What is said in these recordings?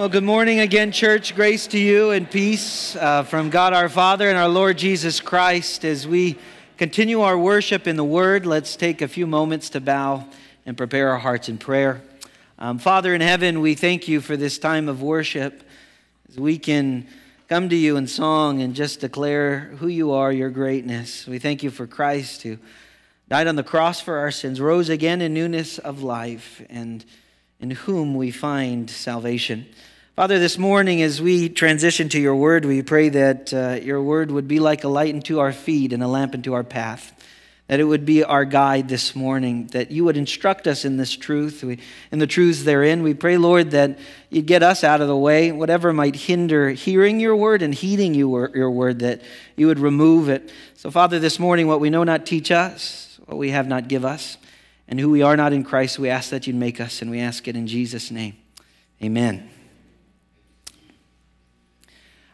Well, good morning again, church. Grace to you and peace uh, from God our Father and our Lord Jesus Christ. As we continue our worship in the Word, let's take a few moments to bow and prepare our hearts in prayer. Um, Father in heaven, we thank you for this time of worship as we can come to you in song and just declare who you are, your greatness. We thank you for Christ who died on the cross for our sins, rose again in newness of life, and in whom we find salvation. Father, this morning as we transition to your word, we pray that uh, your word would be like a light unto our feet and a lamp unto our path. That it would be our guide this morning, that you would instruct us in this truth, we, in the truths therein. We pray, Lord, that you'd get us out of the way, whatever might hinder hearing your word and heeding you, your word, that you would remove it. So, Father, this morning, what we know not teach us, what we have not give us, and who we are not in Christ, we ask that you'd make us, and we ask it in Jesus' name. Amen.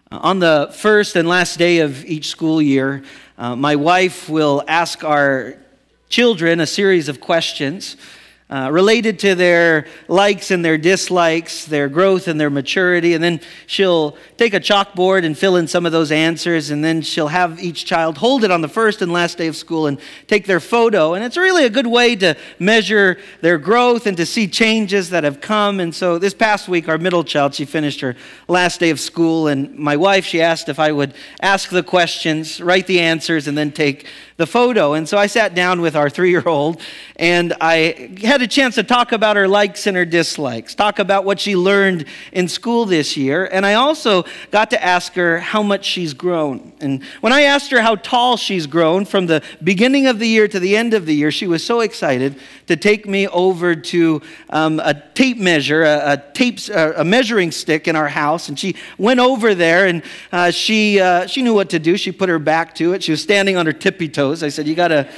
Uh, on the first and last day of each school year, uh, my wife will ask our children a series of questions uh, related to their likes and their dislikes, their growth and their maturity. And then she'll take a chalkboard and fill in some of those answers. And then she'll have each child hold it on the first and last day of school and take their photo. And it's really a good way to measure their growth and to see changes that have come. And so this past week, our middle child, she finished her last day of school. And my wife, she asked if I would ask the questions, write the answers, and then take the photo. And so I sat down with our three year old and I had a chance to talk about her likes and her dislikes, talk about what she learned in school this year. And I also got to ask her how much she's grown. And when I asked her how tall she's grown from the beginning of the year to the end of the year, she was so excited to take me over to um, a tape measure, a, a tape, a measuring stick in our house. And she went over there and uh, she, uh, she knew what to do. She put her back to it. She was standing on her tippy toes toes. I said, You got to.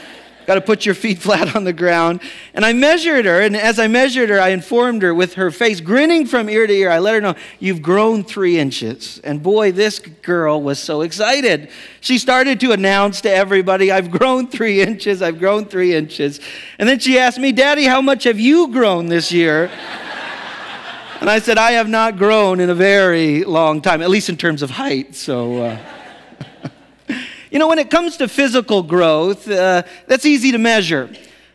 Got to put your feet flat on the ground. And I measured her, and as I measured her, I informed her with her face grinning from ear to ear. I let her know, You've grown three inches. And boy, this girl was so excited. She started to announce to everybody, I've grown three inches, I've grown three inches. And then she asked me, Daddy, how much have you grown this year? and I said, I have not grown in a very long time, at least in terms of height. So. Uh, you know, when it comes to physical growth, uh, that's easy to measure.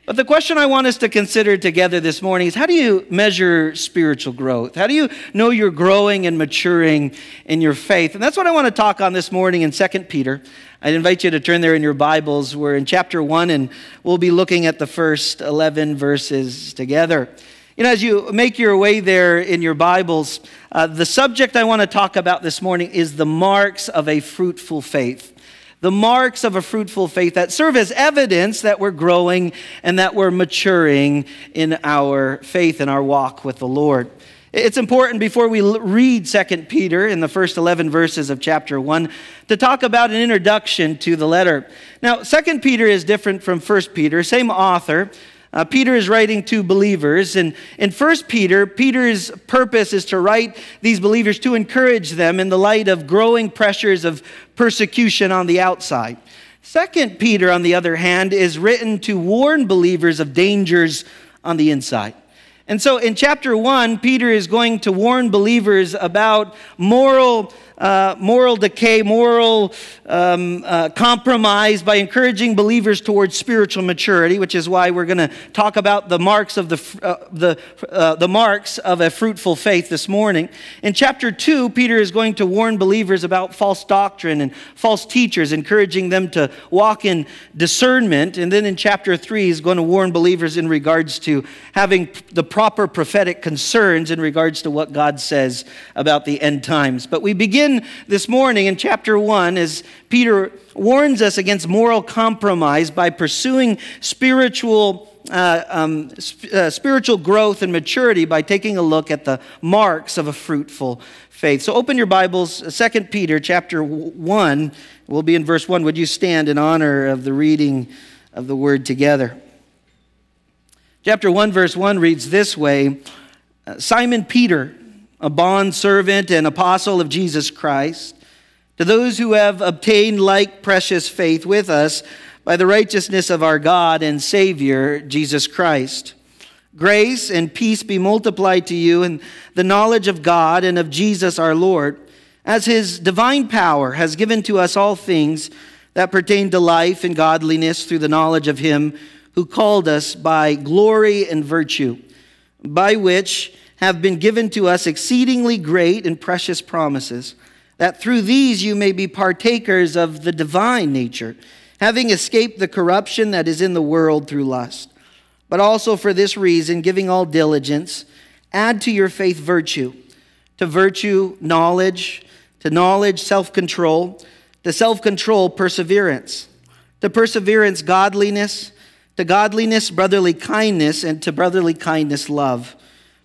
But the question I want us to consider together this morning is how do you measure spiritual growth? How do you know you're growing and maturing in your faith? And that's what I want to talk on this morning in 2 Peter. I'd invite you to turn there in your Bibles. We're in chapter 1, and we'll be looking at the first 11 verses together. You know, as you make your way there in your Bibles, uh, the subject I want to talk about this morning is the marks of a fruitful faith the marks of a fruitful faith that serve as evidence that we're growing and that we're maturing in our faith and our walk with the Lord. It's important before we read 2 Peter in the first 11 verses of chapter 1 to talk about an introduction to the letter. Now, 2 Peter is different from 1 Peter, same author, uh, Peter is writing to believers, and in 1 Peter, Peter's purpose is to write these believers to encourage them in the light of growing pressures of persecution on the outside. Second Peter, on the other hand, is written to warn believers of dangers on the inside. And so in chapter 1, Peter is going to warn believers about moral uh, moral decay, moral um, uh, compromise by encouraging believers towards spiritual maturity, which is why we're going to talk about the marks of the, uh, the, uh, the marks of a fruitful faith this morning. In chapter 2, Peter is going to warn believers about false doctrine and false teachers, encouraging them to walk in discernment. And then in chapter 3, he's going to warn believers in regards to having the proper prophetic concerns in regards to what God says about the end times. But we begin begin this morning in chapter 1 as Peter warns us against moral compromise by pursuing spiritual. Uh, um, sp- uh, spiritual growth and maturity by taking a look at the marks of a fruitful faith. So open your Bibles, 2 Peter chapter 1. We'll be in verse 1. Would you stand in honor of the reading of the word together? Chapter 1, verse 1 reads this way Simon Peter a bond servant and apostle of Jesus Christ, to those who have obtained like precious faith with us by the righteousness of our God and Savior, Jesus Christ. Grace and peace be multiplied to you in the knowledge of God and of Jesus our Lord, as his divine power has given to us all things that pertain to life and godliness through the knowledge of him who called us by glory and virtue, by which have been given to us exceedingly great and precious promises, that through these you may be partakers of the divine nature, having escaped the corruption that is in the world through lust. But also for this reason, giving all diligence, add to your faith virtue, to virtue, knowledge, to knowledge, self control, to self control, perseverance, to perseverance, godliness, to godliness, brotherly kindness, and to brotherly kindness, love.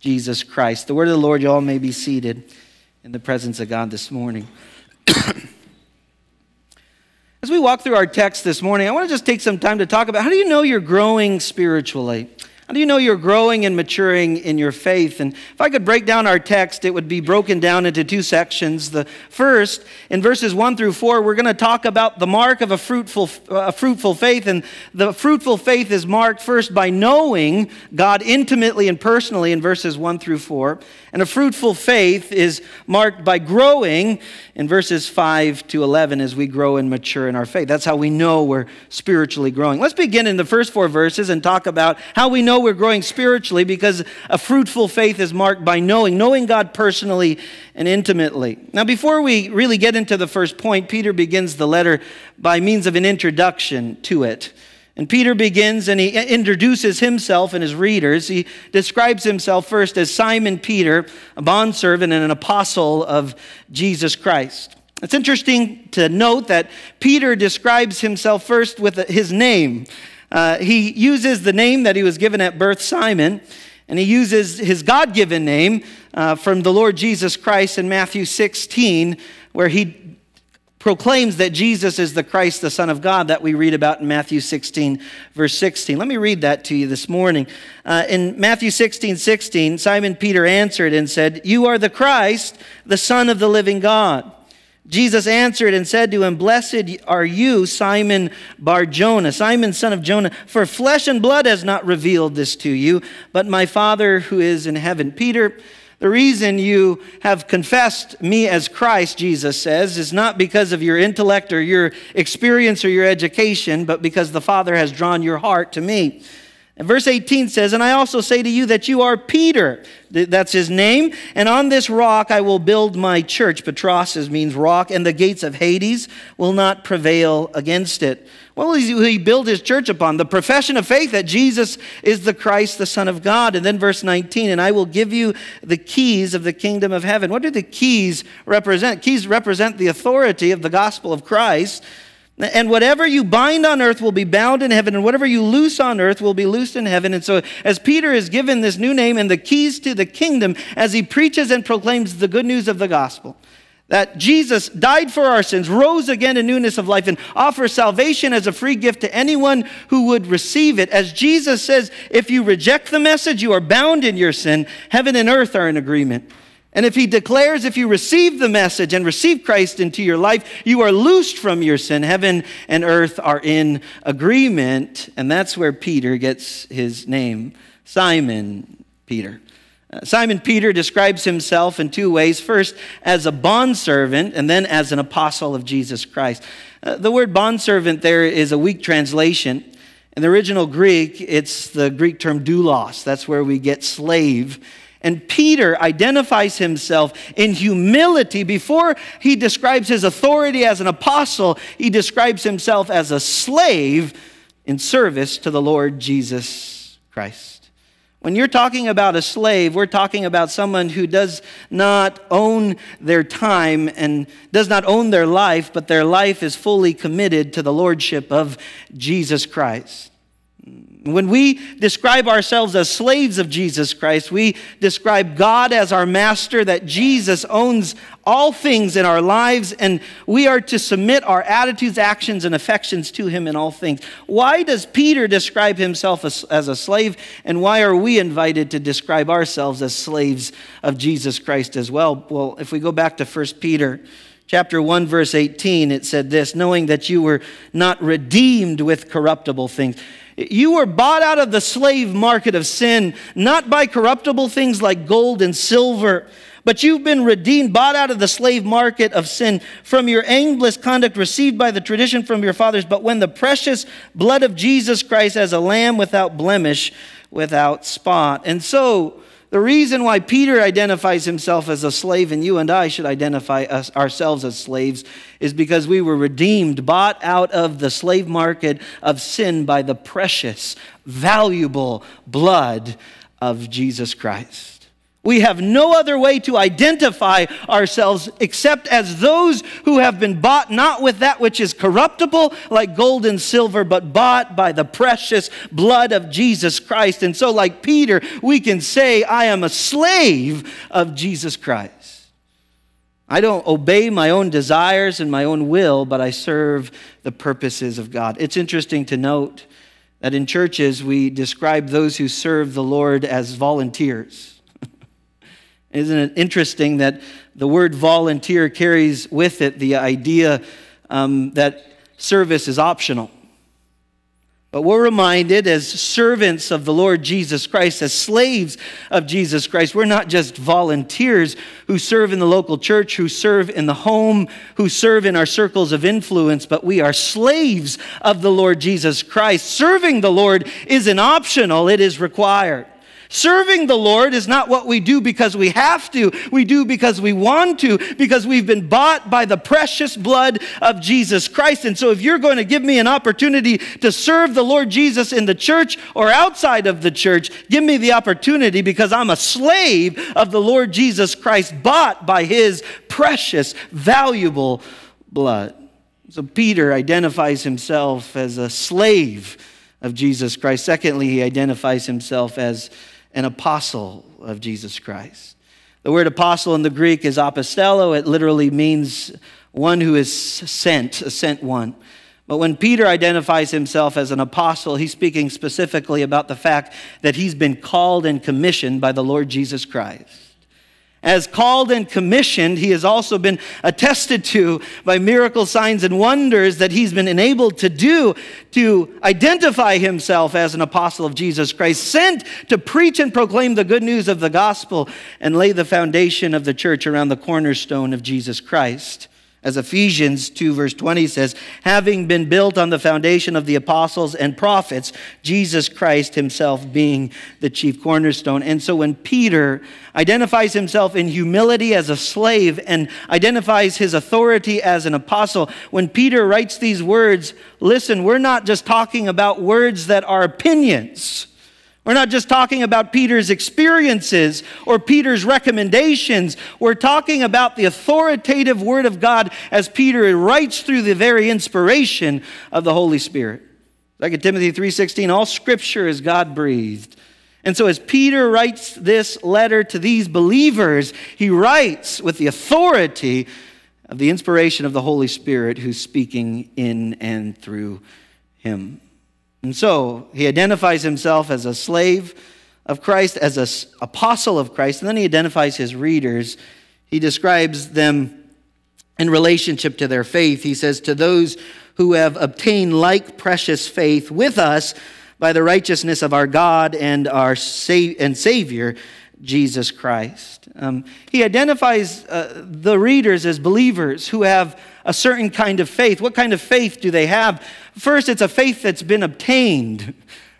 Jesus Christ. The word of the Lord, you all may be seated in the presence of God this morning. As we walk through our text this morning, I want to just take some time to talk about how do you know you're growing spiritually? How do you know you're growing and maturing in your faith? And if I could break down our text, it would be broken down into two sections. The first, in verses 1 through 4, we're going to talk about the mark of a fruitful, a fruitful faith. And the fruitful faith is marked first by knowing God intimately and personally in verses 1 through 4. And a fruitful faith is marked by growing in verses 5 to 11 as we grow and mature in our faith. That's how we know we're spiritually growing. Let's begin in the first four verses and talk about how we know we're growing spiritually because a fruitful faith is marked by knowing, knowing God personally and intimately. Now, before we really get into the first point, Peter begins the letter by means of an introduction to it. And Peter begins and he introduces himself and his readers. He describes himself first as Simon Peter, a bondservant and an apostle of Jesus Christ. It's interesting to note that Peter describes himself first with his name. Uh, he uses the name that he was given at birth, Simon, and he uses his God given name uh, from the Lord Jesus Christ in Matthew 16, where he proclaims that Jesus is the Christ, the Son of God, that we read about in Matthew 16, verse 16. Let me read that to you this morning. Uh, in Matthew 16, 16, Simon Peter answered and said, You are the Christ, the Son of the living God. Jesus answered and said to him, Blessed are you, Simon Bar Jonah, Simon son of Jonah, for flesh and blood has not revealed this to you, but my Father who is in heaven. Peter, the reason you have confessed me as Christ, Jesus says, is not because of your intellect or your experience or your education, but because the Father has drawn your heart to me. And verse 18 says, And I also say to you that you are Peter. That's his name. And on this rock I will build my church. Petros means rock, and the gates of Hades will not prevail against it. What will he build his church upon? The profession of faith that Jesus is the Christ, the Son of God. And then verse 19, and I will give you the keys of the kingdom of heaven. What do the keys represent? Keys represent the authority of the gospel of Christ and whatever you bind on earth will be bound in heaven, and whatever you loose on earth will be loosed in heaven. And so, as Peter is given this new name and the keys to the kingdom, as he preaches and proclaims the good news of the gospel, that Jesus died for our sins, rose again in newness of life, and offers salvation as a free gift to anyone who would receive it. As Jesus says, if you reject the message, you are bound in your sin. Heaven and earth are in agreement. And if he declares, if you receive the message and receive Christ into your life, you are loosed from your sin. Heaven and earth are in agreement. And that's where Peter gets his name Simon Peter. Uh, Simon Peter describes himself in two ways first, as a bondservant, and then as an apostle of Jesus Christ. Uh, the word bondservant there is a weak translation. In the original Greek, it's the Greek term doulos. That's where we get slave. And Peter identifies himself in humility. Before he describes his authority as an apostle, he describes himself as a slave in service to the Lord Jesus Christ. When you're talking about a slave, we're talking about someone who does not own their time and does not own their life, but their life is fully committed to the lordship of Jesus Christ. When we describe ourselves as slaves of Jesus Christ, we describe God as our master, that Jesus owns all things in our lives, and we are to submit our attitudes, actions, and affections to him in all things. Why does Peter describe himself as, as a slave, and why are we invited to describe ourselves as slaves of Jesus Christ as well? Well, if we go back to 1 Peter chapter 1 verse 18 it said this knowing that you were not redeemed with corruptible things you were bought out of the slave market of sin, not by corruptible things like gold and silver, but you've been redeemed, bought out of the slave market of sin from your aimless conduct received by the tradition from your fathers. But when the precious blood of Jesus Christ as a lamb without blemish, without spot. And so, the reason why Peter identifies himself as a slave and you and I should identify us, ourselves as slaves is because we were redeemed, bought out of the slave market of sin by the precious, valuable blood of Jesus Christ. We have no other way to identify ourselves except as those who have been bought not with that which is corruptible, like gold and silver, but bought by the precious blood of Jesus Christ. And so, like Peter, we can say, I am a slave of Jesus Christ. I don't obey my own desires and my own will, but I serve the purposes of God. It's interesting to note that in churches we describe those who serve the Lord as volunteers. Isn't it interesting that the word volunteer carries with it the idea um, that service is optional? But we're reminded as servants of the Lord Jesus Christ, as slaves of Jesus Christ, we're not just volunteers who serve in the local church, who serve in the home, who serve in our circles of influence, but we are slaves of the Lord Jesus Christ. Serving the Lord isn't optional, it is required. Serving the Lord is not what we do because we have to. We do because we want to, because we've been bought by the precious blood of Jesus Christ. And so, if you're going to give me an opportunity to serve the Lord Jesus in the church or outside of the church, give me the opportunity because I'm a slave of the Lord Jesus Christ, bought by his precious, valuable blood. So, Peter identifies himself as a slave of Jesus Christ. Secondly, he identifies himself as an apostle of Jesus Christ. The word apostle in the Greek is apostello. It literally means one who is sent, a sent one. But when Peter identifies himself as an apostle, he's speaking specifically about the fact that he's been called and commissioned by the Lord Jesus Christ. As called and commissioned, he has also been attested to by miracle signs and wonders that he's been enabled to do to identify himself as an apostle of Jesus Christ, sent to preach and proclaim the good news of the gospel and lay the foundation of the church around the cornerstone of Jesus Christ. As Ephesians 2, verse 20 says, having been built on the foundation of the apostles and prophets, Jesus Christ himself being the chief cornerstone. And so when Peter identifies himself in humility as a slave and identifies his authority as an apostle, when Peter writes these words, listen, we're not just talking about words that are opinions. We're not just talking about Peter's experiences or Peter's recommendations. We're talking about the authoritative Word of God as Peter writes through the very inspiration of the Holy Spirit. Like Timothy 3:16, all scripture is God-breathed. And so as Peter writes this letter to these believers, he writes with the authority of the inspiration of the Holy Spirit who's speaking in and through him. And so he identifies himself as a slave of Christ, as an apostle of Christ, and then he identifies his readers. He describes them in relationship to their faith. He says, To those who have obtained like precious faith with us by the righteousness of our God and our sa- and Savior, Jesus Christ. Um, he identifies uh, the readers as believers who have a certain kind of faith. What kind of faith do they have? First, it's a faith that's been obtained,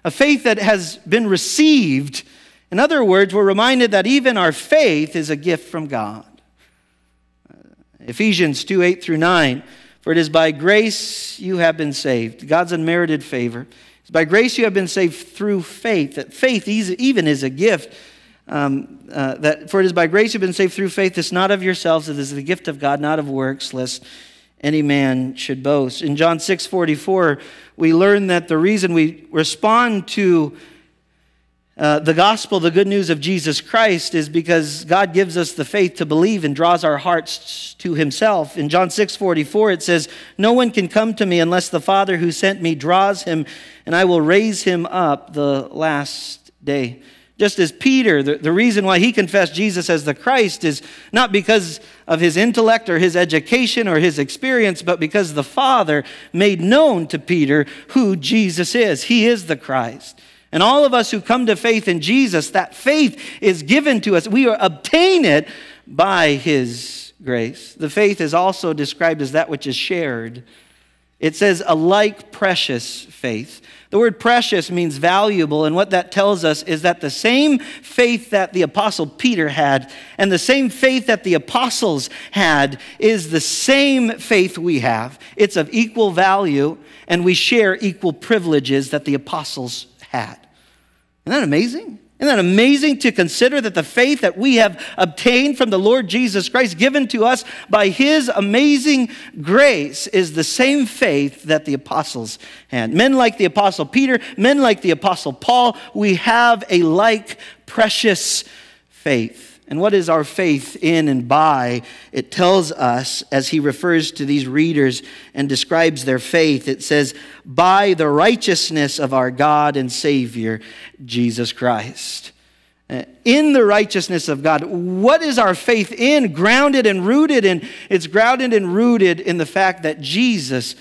a faith that has been received. In other words, we're reminded that even our faith is a gift from God. Uh, Ephesians 2 8 through 9. For it is by grace you have been saved, God's unmerited favor. It's by grace you have been saved through faith. That faith even is a gift um, uh, that for it is by grace you've been saved through faith. It's not of yourselves; it is the gift of God, not of works, lest any man should boast. In John 6 44, we learn that the reason we respond to uh, the gospel, the good news of Jesus Christ, is because God gives us the faith to believe and draws our hearts to Himself. In John 6 44, it says, No one can come to me unless the Father who sent me draws him, and I will raise him up the last day. Just as Peter, the, the reason why he confessed Jesus as the Christ is not because of his intellect or his education or his experience, but because the Father made known to Peter who Jesus is. He is the Christ. And all of us who come to faith in Jesus, that faith is given to us. We obtain it by his grace. The faith is also described as that which is shared. It says a like precious faith. The word precious means valuable, and what that tells us is that the same faith that the apostle Peter had and the same faith that the apostles had is the same faith we have. It's of equal value, and we share equal privileges that the apostles had. Isn't that amazing? Isn't that amazing to consider that the faith that we have obtained from the Lord Jesus Christ, given to us by His amazing grace, is the same faith that the apostles had? Men like the apostle Peter, men like the apostle Paul, we have a like precious faith. And what is our faith in and by? It tells us, as he refers to these readers and describes their faith, it says, by the righteousness of our God and Savior, Jesus Christ. Uh, in the righteousness of God. What is our faith in? Grounded and rooted in? It's grounded and rooted in the fact that Jesus,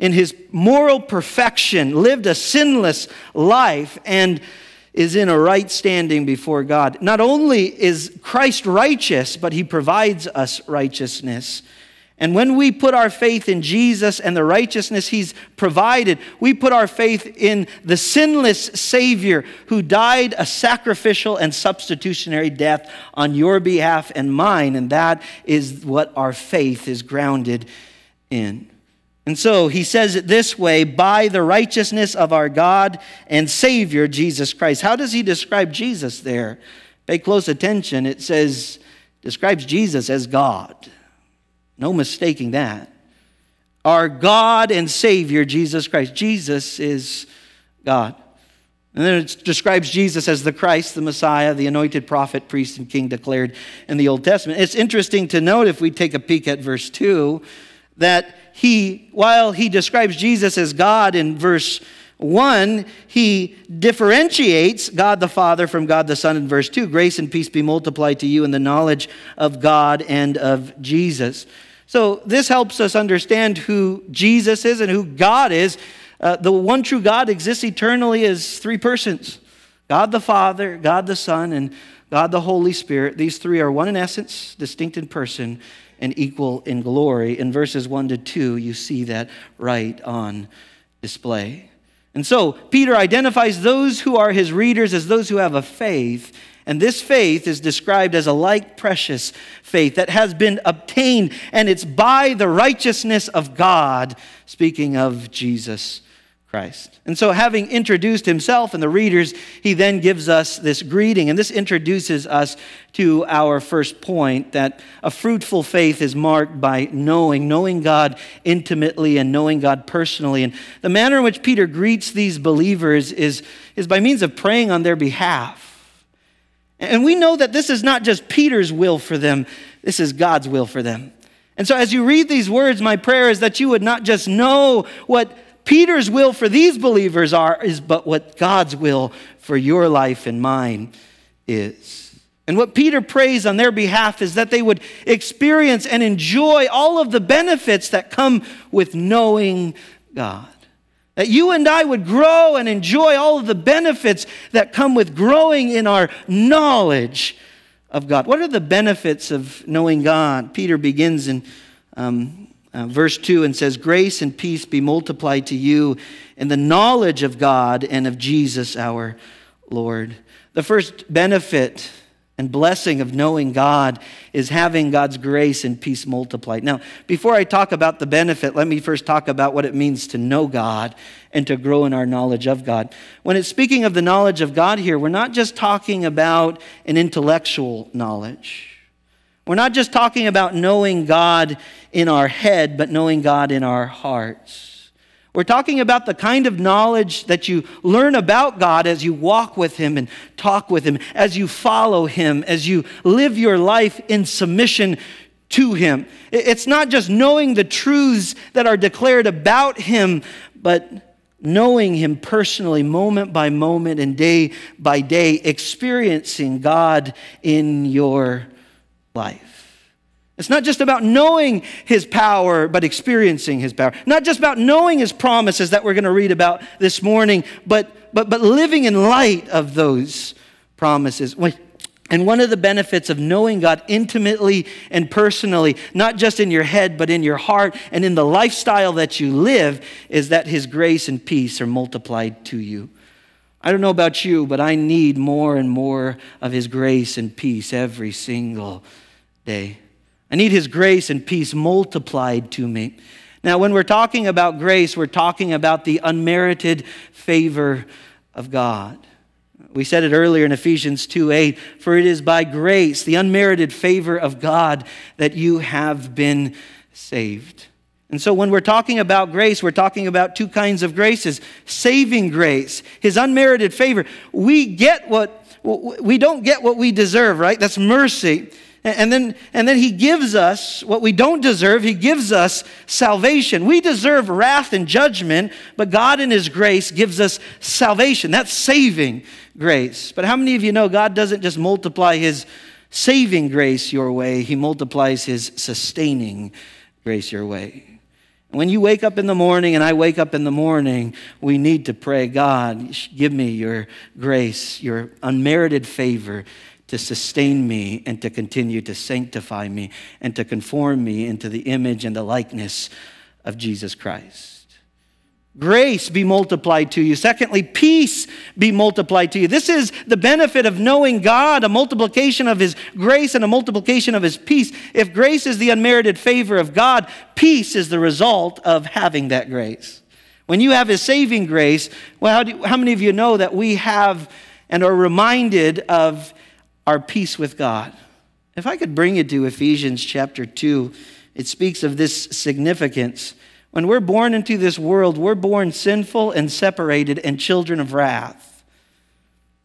in his moral perfection, lived a sinless life and is in a right standing before God. Not only is Christ righteous, but he provides us righteousness. And when we put our faith in Jesus and the righteousness he's provided, we put our faith in the sinless Savior who died a sacrificial and substitutionary death on your behalf and mine. And that is what our faith is grounded in. And so he says it this way by the righteousness of our God and Savior, Jesus Christ. How does he describe Jesus there? Pay close attention. It says, describes Jesus as God. No mistaking that. Our God and Savior, Jesus Christ. Jesus is God. And then it describes Jesus as the Christ, the Messiah, the anointed prophet, priest, and king declared in the Old Testament. It's interesting to note if we take a peek at verse 2 that he, while he describes Jesus as God in verse 1, he differentiates God the Father from God the Son in verse 2. Grace and peace be multiplied to you in the knowledge of God and of Jesus. So, this helps us understand who Jesus is and who God is. Uh, the one true God exists eternally as three persons God the Father, God the Son, and God the Holy Spirit. These three are one in essence, distinct in person, and equal in glory. In verses 1 to 2, you see that right on display. And so, Peter identifies those who are his readers as those who have a faith. And this faith is described as a like precious faith that has been obtained, and it's by the righteousness of God, speaking of Jesus Christ. And so, having introduced himself and the readers, he then gives us this greeting. And this introduces us to our first point that a fruitful faith is marked by knowing, knowing God intimately and knowing God personally. And the manner in which Peter greets these believers is, is by means of praying on their behalf. And we know that this is not just Peter's will for them, this is God's will for them. And so, as you read these words, my prayer is that you would not just know what Peter's will for these believers are, is but what God's will for your life and mine is. And what Peter prays on their behalf is that they would experience and enjoy all of the benefits that come with knowing God. That you and I would grow and enjoy all of the benefits that come with growing in our knowledge of God. What are the benefits of knowing God? Peter begins in um, uh, verse 2 and says, Grace and peace be multiplied to you in the knowledge of God and of Jesus our Lord. The first benefit and blessing of knowing God is having God's grace and peace multiplied. Now, before I talk about the benefit, let me first talk about what it means to know God and to grow in our knowledge of God. When it's speaking of the knowledge of God here, we're not just talking about an intellectual knowledge. We're not just talking about knowing God in our head, but knowing God in our hearts. We're talking about the kind of knowledge that you learn about God as you walk with Him and talk with Him, as you follow Him, as you live your life in submission to Him. It's not just knowing the truths that are declared about Him, but knowing Him personally, moment by moment and day by day, experiencing God in your life. It's not just about knowing his power, but experiencing his power. Not just about knowing his promises that we're going to read about this morning, but, but, but living in light of those promises. And one of the benefits of knowing God intimately and personally, not just in your head, but in your heart and in the lifestyle that you live, is that his grace and peace are multiplied to you. I don't know about you, but I need more and more of his grace and peace every single day. I need His grace and peace multiplied to me. Now, when we're talking about grace, we're talking about the unmerited favor of God. We said it earlier in Ephesians 2 8, for it is by grace, the unmerited favor of God, that you have been saved. And so, when we're talking about grace, we're talking about two kinds of graces saving grace, His unmerited favor. We get what we don't get what we deserve, right? That's mercy. And then, and then he gives us what we don't deserve. He gives us salvation. We deserve wrath and judgment, but God in his grace gives us salvation. That's saving grace. But how many of you know God doesn't just multiply his saving grace your way, he multiplies his sustaining grace your way. When you wake up in the morning and I wake up in the morning, we need to pray, God, give me your grace, your unmerited favor to sustain me and to continue to sanctify me and to conform me into the image and the likeness of Jesus Christ. Grace be multiplied to you. Secondly, peace be multiplied to you. This is the benefit of knowing God, a multiplication of His grace and a multiplication of His peace. If grace is the unmerited favor of God, peace is the result of having that grace. When you have His saving grace, well, how, do, how many of you know that we have and are reminded of our peace with God. If I could bring you to Ephesians chapter 2, it speaks of this significance. When we're born into this world, we're born sinful and separated and children of wrath.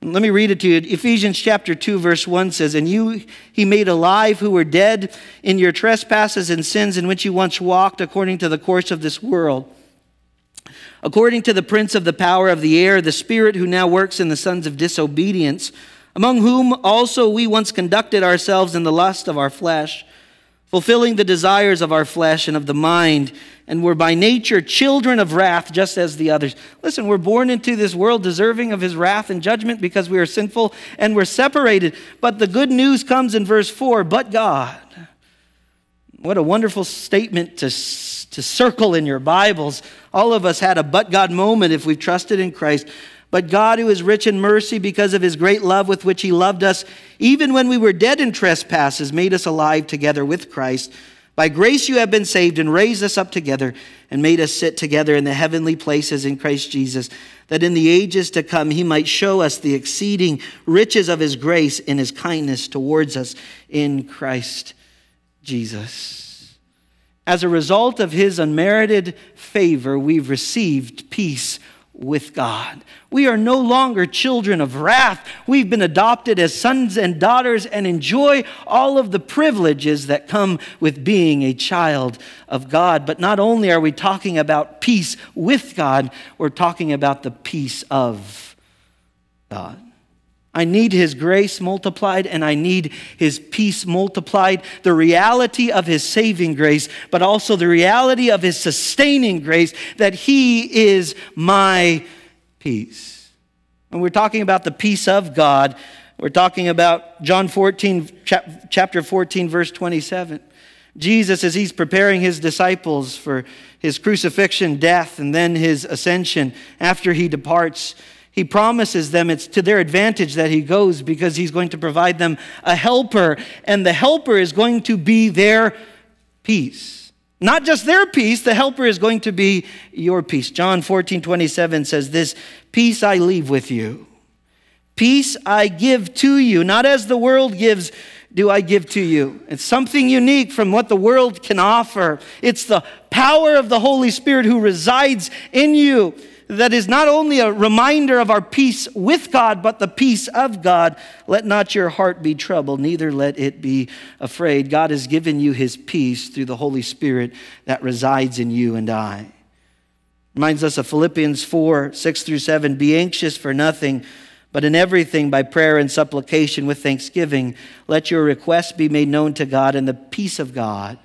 Let me read it to you. Ephesians chapter 2, verse 1 says, And you he made alive who were dead in your trespasses and sins in which you once walked according to the course of this world. According to the prince of the power of the air, the spirit who now works in the sons of disobedience among whom also we once conducted ourselves in the lust of our flesh, fulfilling the desires of our flesh and of the mind, and were by nature children of wrath, just as the others. Listen, we're born into this world deserving of his wrath and judgment because we are sinful and we're separated. But the good news comes in verse 4 but God. What a wonderful statement to, to circle in your Bibles. All of us had a but God moment if we've trusted in Christ. But God, who is rich in mercy because of his great love with which he loved us, even when we were dead in trespasses, made us alive together with Christ. By grace you have been saved and raised us up together and made us sit together in the heavenly places in Christ Jesus, that in the ages to come he might show us the exceeding riches of his grace in his kindness towards us in Christ Jesus. As a result of his unmerited favor, we've received peace with God. We are no longer children of wrath. We've been adopted as sons and daughters and enjoy all of the privileges that come with being a child of God. But not only are we talking about peace with God, we're talking about the peace of God. I need His grace multiplied and I need His peace multiplied. The reality of His saving grace, but also the reality of His sustaining grace that He is my peace. When we're talking about the peace of God, we're talking about John 14, chapter 14, verse 27. Jesus, as he's preparing his disciples for his crucifixion, death, and then his ascension, after he departs, he promises them it's to their advantage that he goes because he's going to provide them a helper, and the helper is going to be their peace. Not just their peace, the helper is going to be your peace. John 14, 27 says, This peace I leave with you. Peace I give to you, not as the world gives, do I give to you. It's something unique from what the world can offer. It's the power of the Holy Spirit who resides in you that is not only a reminder of our peace with God, but the peace of God. Let not your heart be troubled, neither let it be afraid. God has given you his peace through the Holy Spirit that resides in you and I. Reminds us of Philippians 4 6 through 7. Be anxious for nothing, but in everything by prayer and supplication with thanksgiving, let your requests be made known to God, and the peace of God,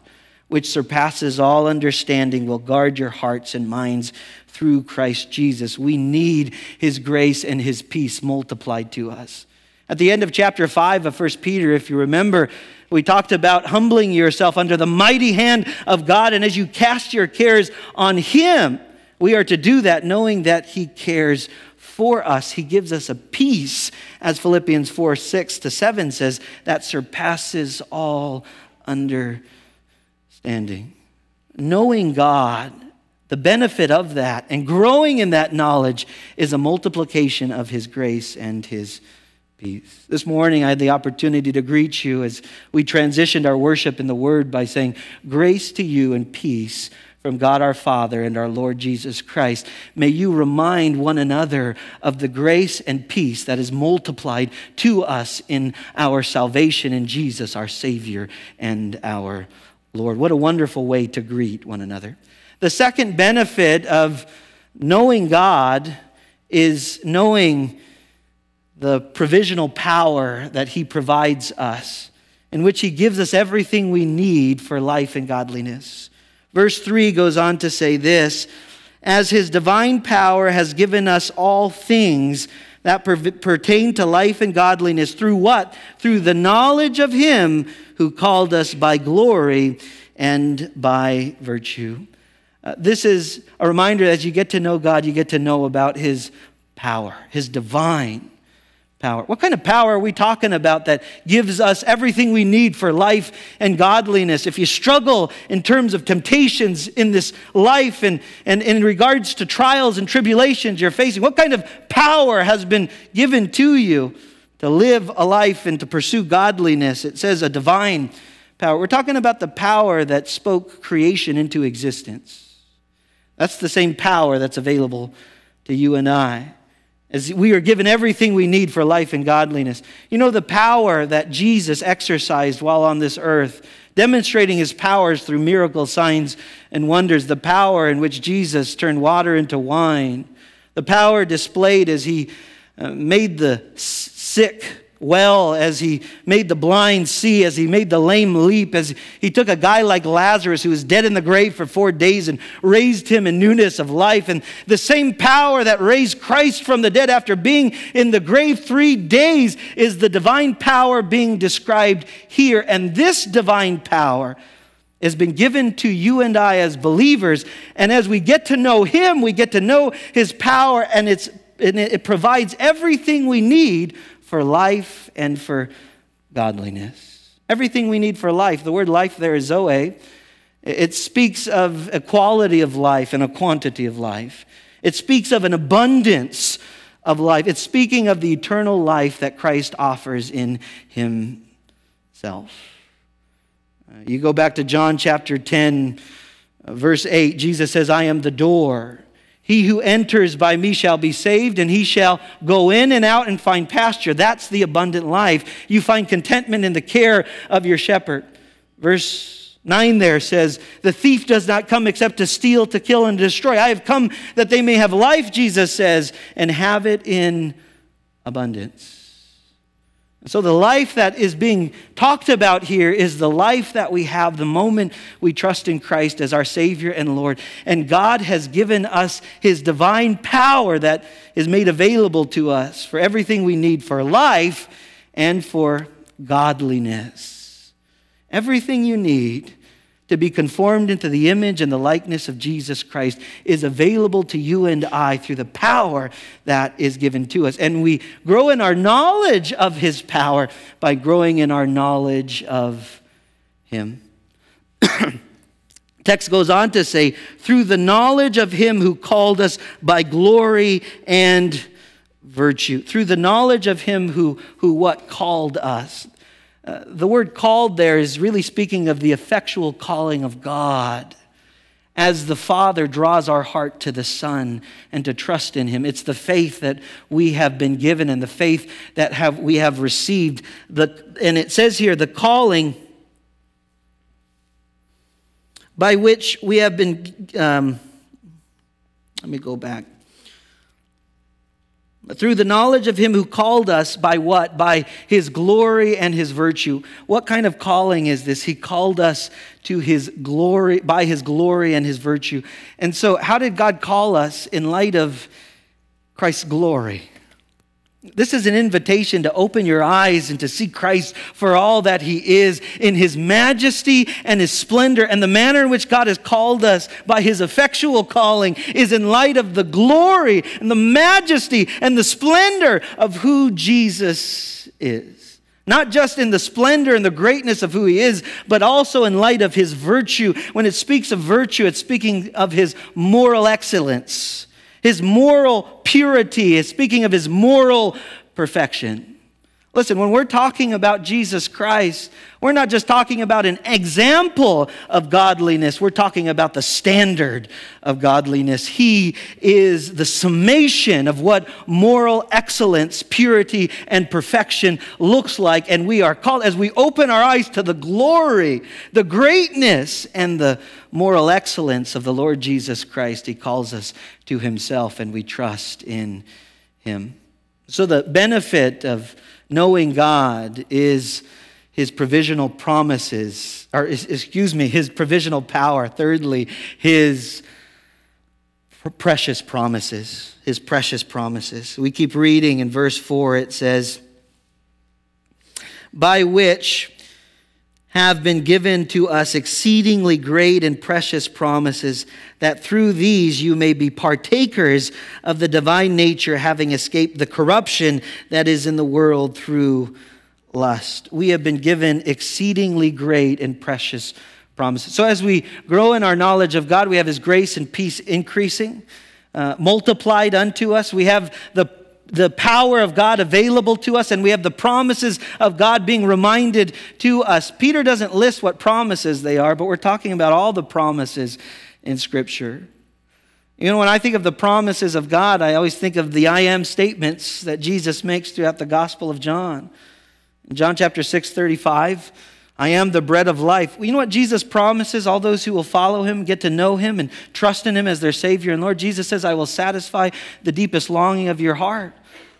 which surpasses all understanding, will guard your hearts and minds through Christ Jesus. We need his grace and his peace multiplied to us. At the end of chapter 5 of 1 Peter, if you remember, we talked about humbling yourself under the mighty hand of God, and as you cast your cares on him, we are to do that knowing that he cares for us. He gives us a peace, as Philippians 4 6 to 7 says, that surpasses all understanding. Knowing God the benefit of that and growing in that knowledge is a multiplication of His grace and His peace. This morning, I had the opportunity to greet you as we transitioned our worship in the Word by saying, Grace to you and peace from God our Father and our Lord Jesus Christ. May you remind one another of the grace and peace that is multiplied to us in our salvation in Jesus, our Savior and our Lord. What a wonderful way to greet one another. The second benefit of knowing God is knowing the provisional power that He provides us, in which He gives us everything we need for life and godliness. Verse 3 goes on to say this As His divine power has given us all things that per- pertain to life and godliness, through what? Through the knowledge of Him who called us by glory and by virtue. Uh, this is a reminder as you get to know God, you get to know about His power, His divine power. What kind of power are we talking about that gives us everything we need for life and godliness? If you struggle in terms of temptations in this life and, and in regards to trials and tribulations you're facing, what kind of power has been given to you to live a life and to pursue godliness? It says a divine power. We're talking about the power that spoke creation into existence. That's the same power that's available to you and I. As we are given everything we need for life and godliness. You know, the power that Jesus exercised while on this earth, demonstrating his powers through miracles, signs, and wonders, the power in which Jesus turned water into wine, the power displayed as he uh, made the sick well, as he made the blind see, as he made the lame leap, as he took a guy like Lazarus who was dead in the grave for four days and raised him in newness of life. And the same power that raised Christ from the dead after being in the grave three days is the divine power being described here. And this divine power has been given to you and I as believers. And as we get to know him, we get to know his power, and, it's, and it provides everything we need for life and for godliness. Everything we need for life. The word life there is zoe. It speaks of a quality of life and a quantity of life. It speaks of an abundance of life. It's speaking of the eternal life that Christ offers in himself. Uh, you go back to John chapter 10, verse 8, Jesus says, I am the door. He who enters by me shall be saved, and he shall go in and out and find pasture. That's the abundant life. You find contentment in the care of your shepherd. Verse 9 there says, The thief does not come except to steal, to kill, and destroy. I have come that they may have life, Jesus says, and have it in abundance. So, the life that is being talked about here is the life that we have the moment we trust in Christ as our Savior and Lord. And God has given us His divine power that is made available to us for everything we need for life and for godliness. Everything you need to be conformed into the image and the likeness of Jesus Christ is available to you and I through the power that is given to us. And we grow in our knowledge of his power by growing in our knowledge of him. Text goes on to say, through the knowledge of him who called us by glory and virtue. Through the knowledge of him who, who what called us. Uh, the word called there is really speaking of the effectual calling of God as the Father draws our heart to the Son and to trust in Him. It's the faith that we have been given and the faith that have, we have received. The, and it says here, the calling by which we have been. Um, let me go back. Through the knowledge of him who called us by what? By his glory and his virtue. What kind of calling is this? He called us to his glory, by his glory and his virtue. And so, how did God call us in light of Christ's glory? This is an invitation to open your eyes and to see Christ for all that he is in his majesty and his splendor. And the manner in which God has called us by his effectual calling is in light of the glory and the majesty and the splendor of who Jesus is. Not just in the splendor and the greatness of who he is, but also in light of his virtue. When it speaks of virtue, it's speaking of his moral excellence his moral purity, is speaking of his moral perfection. Listen, when we're talking about Jesus Christ, we're not just talking about an example of godliness, we're talking about the standard of godliness. He is the summation of what moral excellence, purity, and perfection looks like. And we are called, as we open our eyes to the glory, the greatness, and the moral excellence of the Lord Jesus Christ, He calls us to Himself, and we trust in Him. So, the benefit of knowing God is his provisional promises, or excuse me, his provisional power. Thirdly, his precious promises. His precious promises. We keep reading in verse 4, it says, By which have been given to us exceedingly great and precious promises, that through these you may be partakers of the divine nature, having escaped the corruption that is in the world through lust. We have been given exceedingly great and precious promises. So, as we grow in our knowledge of God, we have His grace and peace increasing, uh, multiplied unto us. We have the the power of God available to us, and we have the promises of God being reminded to us. Peter doesn't list what promises they are, but we're talking about all the promises in Scripture. You know, when I think of the promises of God, I always think of the I am statements that Jesus makes throughout the Gospel of John. In John chapter 6, 35, I am the bread of life. You know what Jesus promises all those who will follow him, get to know him, and trust in him as their Savior and Lord? Jesus says, I will satisfy the deepest longing of your heart.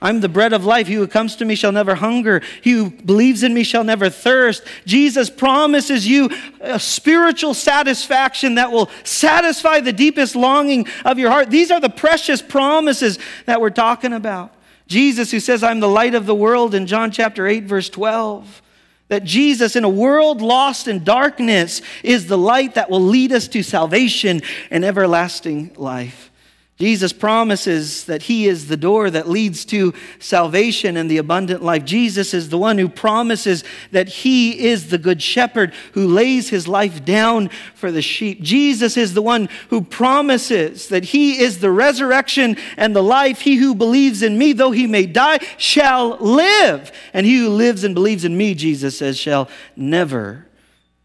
I'm the bread of life. He who comes to me shall never hunger. He who believes in me shall never thirst. Jesus promises you a spiritual satisfaction that will satisfy the deepest longing of your heart. These are the precious promises that we're talking about. Jesus, who says, I'm the light of the world in John chapter 8, verse 12. That Jesus, in a world lost in darkness, is the light that will lead us to salvation and everlasting life. Jesus promises that He is the door that leads to salvation and the abundant life. Jesus is the one who promises that He is the good shepherd who lays His life down for the sheep. Jesus is the one who promises that He is the resurrection and the life. He who believes in me, though he may die, shall live. And he who lives and believes in me, Jesus says, shall never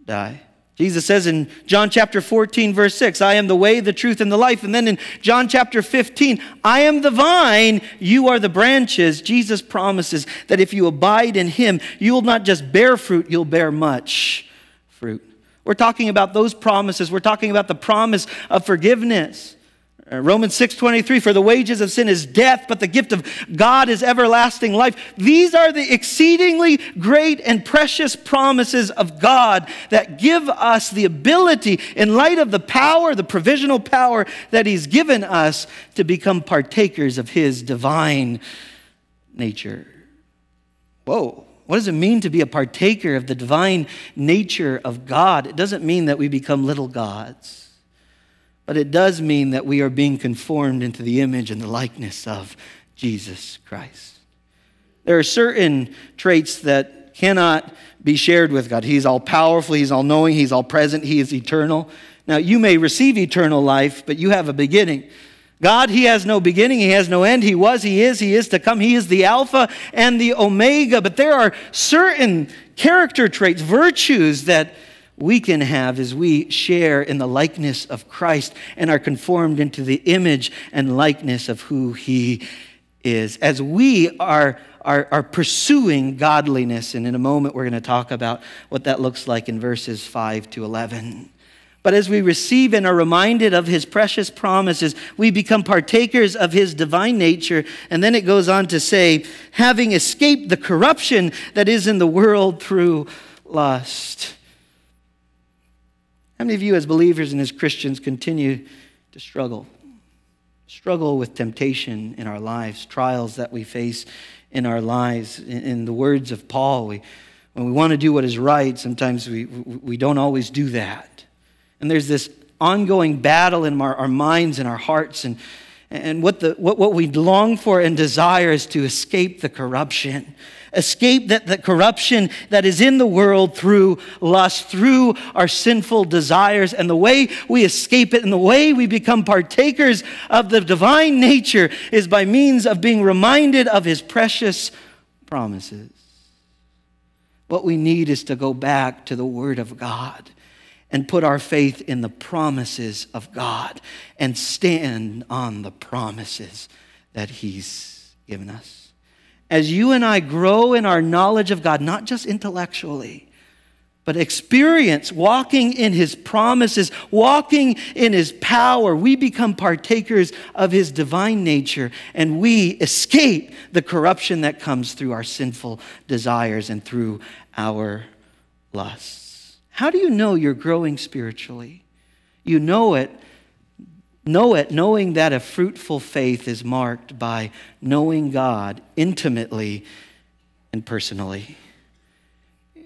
die. Jesus says in John chapter 14, verse 6, I am the way, the truth, and the life. And then in John chapter 15, I am the vine, you are the branches. Jesus promises that if you abide in him, you will not just bear fruit, you'll bear much fruit. We're talking about those promises. We're talking about the promise of forgiveness. Uh, Romans 6:23 for the wages of sin is death but the gift of God is everlasting life. These are the exceedingly great and precious promises of God that give us the ability in light of the power, the provisional power that he's given us to become partakers of his divine nature. Whoa. What does it mean to be a partaker of the divine nature of God? It doesn't mean that we become little gods. But it does mean that we are being conformed into the image and the likeness of Jesus Christ. There are certain traits that cannot be shared with God. He's all powerful, He's all knowing, He's all present, He is eternal. Now, you may receive eternal life, but you have a beginning. God, He has no beginning, He has no end. He was, He is, He is to come. He is the Alpha and the Omega. But there are certain character traits, virtues that we can have as we share in the likeness of Christ and are conformed into the image and likeness of who He is. As we are, are, are pursuing godliness, and in a moment we're going to talk about what that looks like in verses 5 to 11. But as we receive and are reminded of his precious promises, we become partakers of his divine nature. And then it goes on to say, having escaped the corruption that is in the world through lust. How many of you, as believers and as Christians, continue to struggle? Struggle with temptation in our lives, trials that we face in our lives. In, the words of Paul, we, when we want to do what is right, sometimes we, we don't always do that. And there's this ongoing battle in our, our minds and our hearts. And, and what, the, what, what we long for and desire is to escape the corruption. Escape that, the corruption that is in the world through lust, through our sinful desires. And the way we escape it and the way we become partakers of the divine nature is by means of being reminded of his precious promises. What we need is to go back to the Word of God and put our faith in the promises of God and stand on the promises that He's given us. As you and I grow in our knowledge of God, not just intellectually, but experience walking in His promises, walking in His power, we become partakers of His divine nature and we escape the corruption that comes through our sinful desires and through our lusts. How do you know you're growing spiritually? You know it, know it knowing that a fruitful faith is marked by knowing God intimately and personally.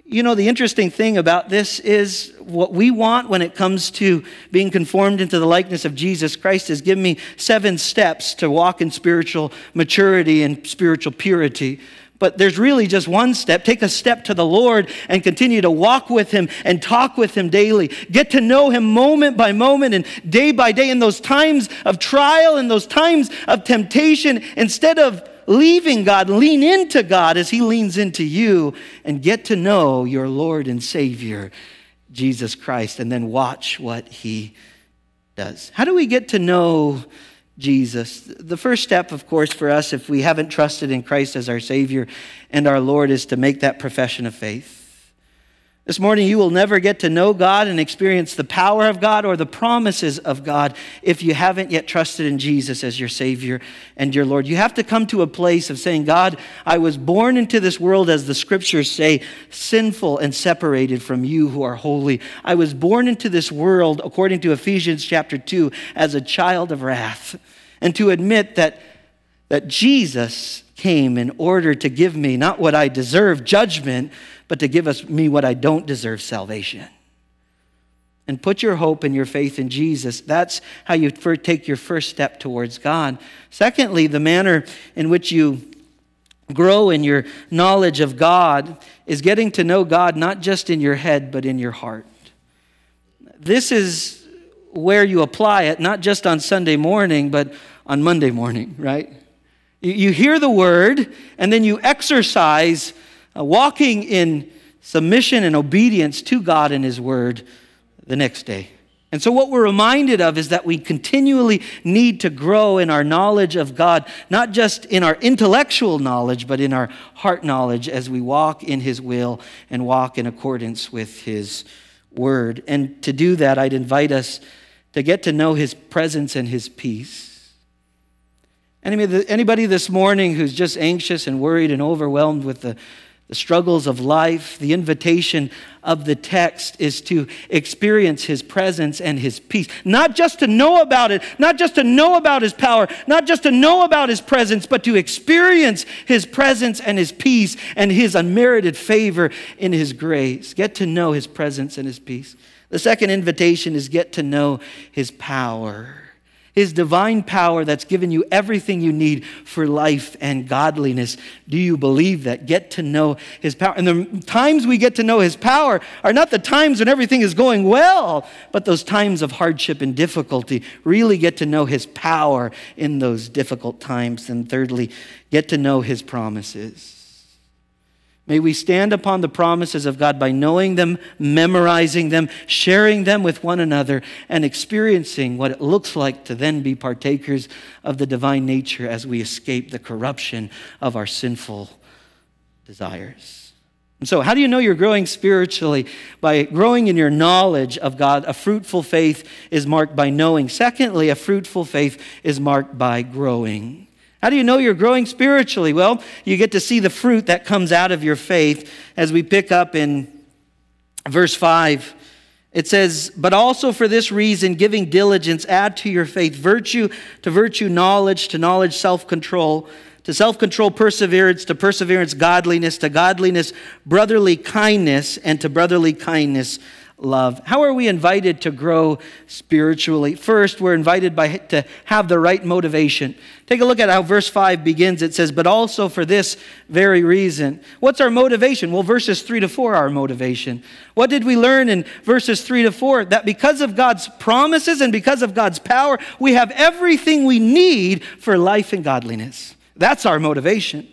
You know, the interesting thing about this is what we want when it comes to being conformed into the likeness of Jesus Christ is give me seven steps to walk in spiritual maturity and spiritual purity but there's really just one step. Take a step to the Lord and continue to walk with Him and talk with Him daily. Get to know Him moment by moment and day by day in those times of trial and those times of temptation. Instead of leaving God, lean into God as He leans into you and get to know your Lord and Savior, Jesus Christ, and then watch what He does. How do we get to know? Jesus. The first step, of course, for us, if we haven't trusted in Christ as our Savior and our Lord, is to make that profession of faith. This morning, you will never get to know God and experience the power of God or the promises of God if you haven't yet trusted in Jesus as your Savior and your Lord. You have to come to a place of saying, God, I was born into this world, as the scriptures say, sinful and separated from you who are holy. I was born into this world, according to Ephesians chapter 2, as a child of wrath. And to admit that, that Jesus came in order to give me not what I deserve, judgment, but to give us, me what I don't deserve salvation. And put your hope and your faith in Jesus. That's how you take your first step towards God. Secondly, the manner in which you grow in your knowledge of God is getting to know God not just in your head, but in your heart. This is where you apply it, not just on Sunday morning, but on Monday morning, right? You hear the word, and then you exercise Uh, walking in submission and obedience to God and His Word the next day. And so, what we're reminded of is that we continually need to grow in our knowledge of God, not just in our intellectual knowledge, but in our heart knowledge as we walk in His will and walk in accordance with His Word. And to do that, I'd invite us to get to know His presence and His peace. Anybody this morning who's just anxious and worried and overwhelmed with the the struggles of life, the invitation of the text is to experience his presence and his peace. Not just to know about it, not just to know about his power, not just to know about his presence, but to experience his presence and his peace and his unmerited favor in his grace. Get to know his presence and his peace. The second invitation is get to know his power. His divine power that's given you everything you need for life and godliness. Do you believe that? Get to know His power. And the times we get to know His power are not the times when everything is going well, but those times of hardship and difficulty. Really get to know His power in those difficult times. And thirdly, get to know His promises. May we stand upon the promises of God by knowing them, memorizing them, sharing them with one another, and experiencing what it looks like to then be partakers of the divine nature as we escape the corruption of our sinful desires. And so, how do you know you're growing spiritually? By growing in your knowledge of God. A fruitful faith is marked by knowing. Secondly, a fruitful faith is marked by growing. How do you know you're growing spiritually? Well, you get to see the fruit that comes out of your faith as we pick up in verse 5. It says, But also for this reason, giving diligence, add to your faith virtue, to virtue, knowledge, to knowledge, self control, to self control, perseverance, to perseverance, godliness, to godliness, brotherly kindness, and to brotherly kindness, love. How are we invited to grow spiritually? First, we're invited by, to have the right motivation. Take a look at how verse 5 begins. It says, But also for this very reason. What's our motivation? Well, verses 3 to 4 are our motivation. What did we learn in verses 3 to 4? That because of God's promises and because of God's power, we have everything we need for life and godliness. That's our motivation.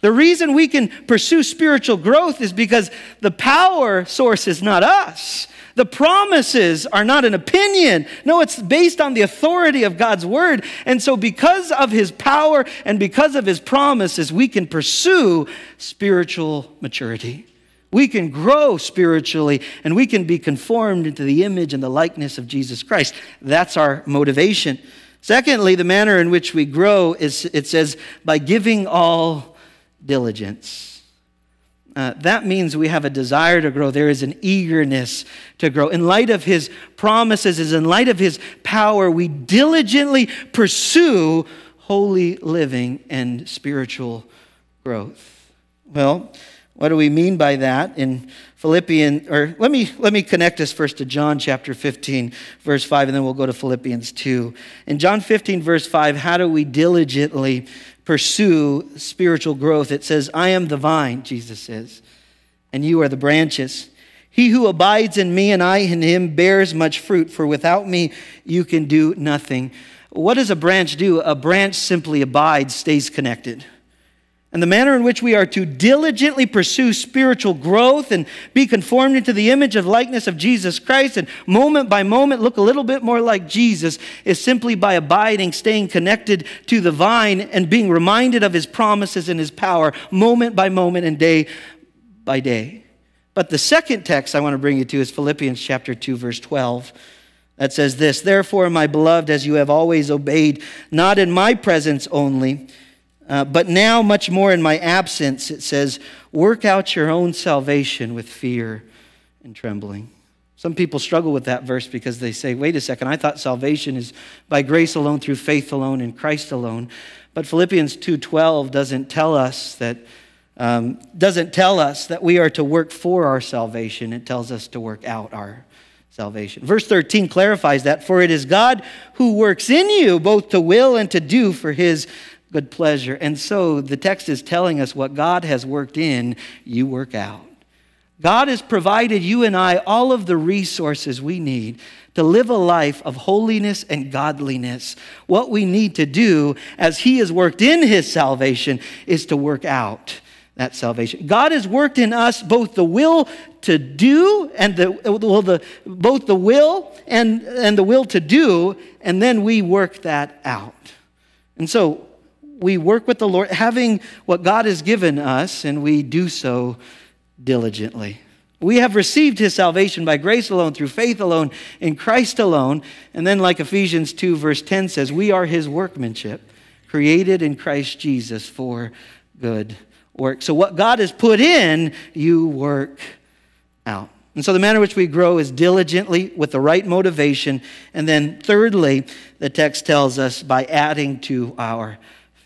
The reason we can pursue spiritual growth is because the power source is not us. The promises are not an opinion. No, it's based on the authority of God's word. And so, because of his power and because of his promises, we can pursue spiritual maturity. We can grow spiritually and we can be conformed into the image and the likeness of Jesus Christ. That's our motivation. Secondly, the manner in which we grow is, it says, by giving all diligence. Uh, that means we have a desire to grow. There is an eagerness to grow. In light of his promises, is in light of his power, we diligently pursue holy living and spiritual growth. Well, what do we mean by that? In Philippians, or let me, let me connect this first to John chapter 15, verse 5, and then we'll go to Philippians 2. In John 15, verse 5, how do we diligently pursue spiritual growth. It says, I am the vine, Jesus says, and you are the branches. He who abides in me and I in him bears much fruit, for without me you can do nothing. What does a branch do? A branch simply abides, stays connected and the manner in which we are to diligently pursue spiritual growth and be conformed into the image of likeness of Jesus Christ and moment by moment look a little bit more like Jesus is simply by abiding, staying connected to the vine and being reminded of his promises and his power moment by moment and day by day. But the second text I want to bring you to is Philippians chapter 2 verse 12 that says this, therefore my beloved as you have always obeyed not in my presence only uh, but now, much more in my absence, it says, work out your own salvation with fear and trembling. Some people struggle with that verse because they say, wait a second, I thought salvation is by grace alone, through faith alone, in Christ alone. But Philippians 2.12 doesn't tell us that um, doesn't tell us that we are to work for our salvation. It tells us to work out our salvation. Verse 13 clarifies that, for it is God who works in you both to will and to do for his good pleasure. And so the text is telling us what God has worked in, you work out. God has provided you and I all of the resources we need to live a life of holiness and godliness. What we need to do as He has worked in His salvation is to work out that salvation. God has worked in us both the will to do and the, well, the both the will and, and the will to do, and then we work that out. And so we work with the Lord, having what God has given us, and we do so diligently. We have received his salvation by grace alone, through faith alone, in Christ alone. And then, like Ephesians 2, verse 10 says, we are his workmanship, created in Christ Jesus for good work. So, what God has put in, you work out. And so, the manner in which we grow is diligently with the right motivation. And then, thirdly, the text tells us by adding to our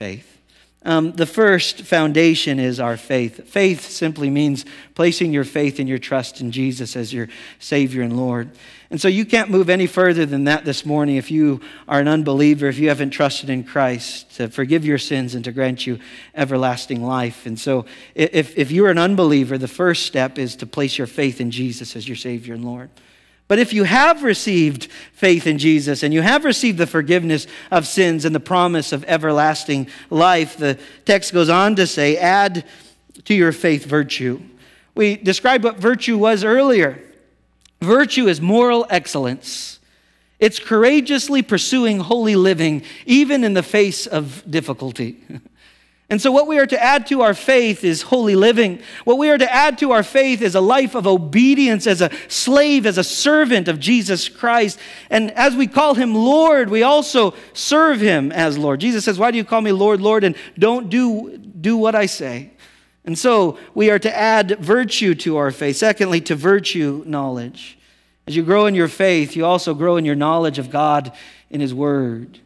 faith. Um, the first foundation is our faith. Faith simply means placing your faith and your trust in Jesus as your Savior and Lord. And so you can't move any further than that this morning if you are an unbeliever, if you haven't trusted in Christ to forgive your sins and to grant you everlasting life. And so if, if you're an unbeliever, the first step is to place your faith in Jesus as your Savior and Lord. But if you have received faith in Jesus and you have received the forgiveness of sins and the promise of everlasting life, the text goes on to say, add to your faith virtue. We described what virtue was earlier. Virtue is moral excellence. It's courageously pursuing holy living, even in the face of difficulty. And so, what we are to add to our faith is holy living. What we are to add to our faith is a life of obedience as a slave, as a servant of Jesus Christ. And as we call him Lord, we also serve him as Lord. Jesus says, Why do you call me Lord, Lord, and don't do, do what I say? And so, we are to add virtue to our faith. Secondly, to virtue, knowledge. As you grow in your faith, you also grow in your knowledge of God in his word.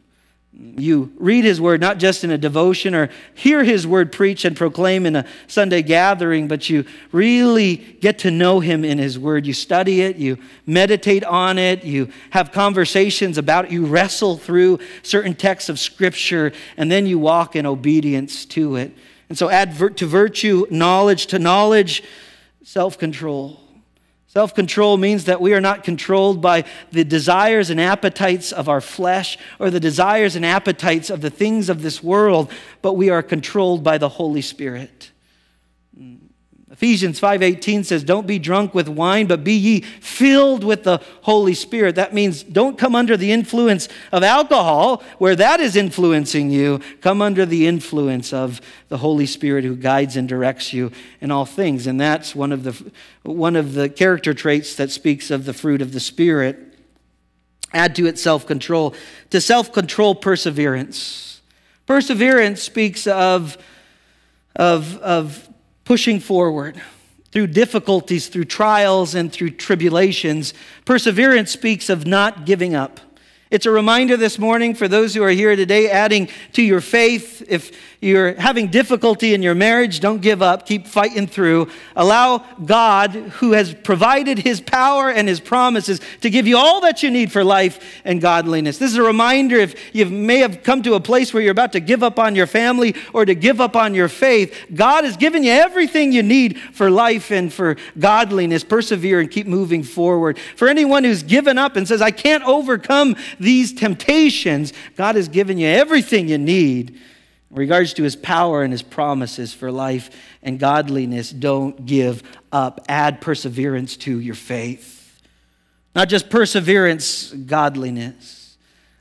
You read his word not just in a devotion or hear his word preached and proclaimed in a Sunday gathering, but you really get to know him in his word. You study it, you meditate on it, you have conversations about it, you wrestle through certain texts of scripture, and then you walk in obedience to it. And so add to virtue knowledge, to knowledge, self control. Self control means that we are not controlled by the desires and appetites of our flesh or the desires and appetites of the things of this world, but we are controlled by the Holy Spirit. Ephesians 5:18 says, "Don't be drunk with wine, but be ye filled with the Holy Spirit." That means don't come under the influence of alcohol, where that is influencing you. Come under the influence of the Holy Spirit who guides and directs you in all things. And that's one of the one of the character traits that speaks of the fruit of the Spirit. Add to it self-control. To self-control perseverance. Perseverance speaks of of, of pushing forward through difficulties, through trials, and through tribulations. Perseverance speaks of not giving up. It's a reminder this morning for those who are here today, adding to your faith. If you're having difficulty in your marriage, don't give up. Keep fighting through. Allow God, who has provided his power and his promises, to give you all that you need for life and godliness. This is a reminder if you may have come to a place where you're about to give up on your family or to give up on your faith, God has given you everything you need for life and for godliness. Persevere and keep moving forward. For anyone who's given up and says, I can't overcome these temptations, God has given you everything you need in regards to his power and his promises for life and godliness. Don't give up. Add perseverance to your faith. Not just perseverance, godliness.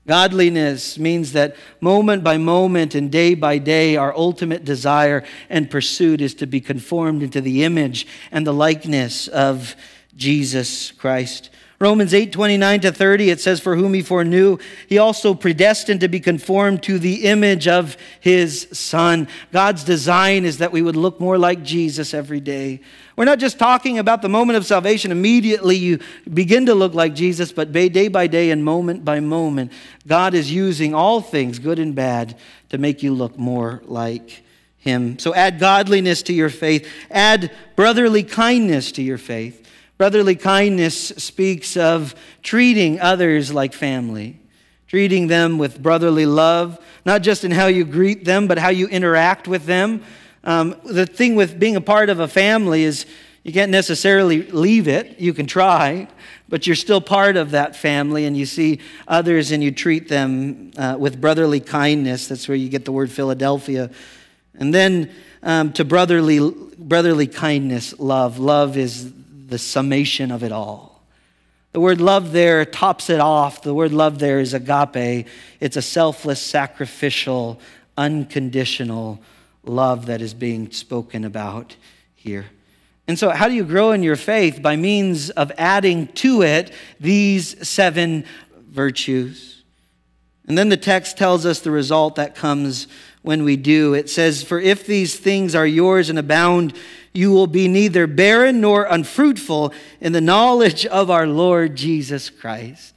Godliness means that moment by moment and day by day, our ultimate desire and pursuit is to be conformed into the image and the likeness of Jesus Christ. Romans 8, 29 to 30, it says, For whom he foreknew, he also predestined to be conformed to the image of his Son. God's design is that we would look more like Jesus every day. We're not just talking about the moment of salvation. Immediately you begin to look like Jesus, but day by day and moment by moment, God is using all things, good and bad, to make you look more like him. So add godliness to your faith, add brotherly kindness to your faith. Brotherly kindness speaks of treating others like family, treating them with brotherly love, not just in how you greet them, but how you interact with them. Um, the thing with being a part of a family is you can't necessarily leave it. You can try, but you're still part of that family, and you see others and you treat them uh, with brotherly kindness. That's where you get the word Philadelphia. And then um, to brotherly, brotherly kindness, love. Love is the summation of it all. The word love there tops it off. The word love there is agape. It's a selfless, sacrificial, unconditional love that is being spoken about here. And so, how do you grow in your faith? By means of adding to it these seven virtues. And then the text tells us the result that comes when we do. It says, For if these things are yours and abound, you will be neither barren nor unfruitful in the knowledge of our Lord Jesus Christ.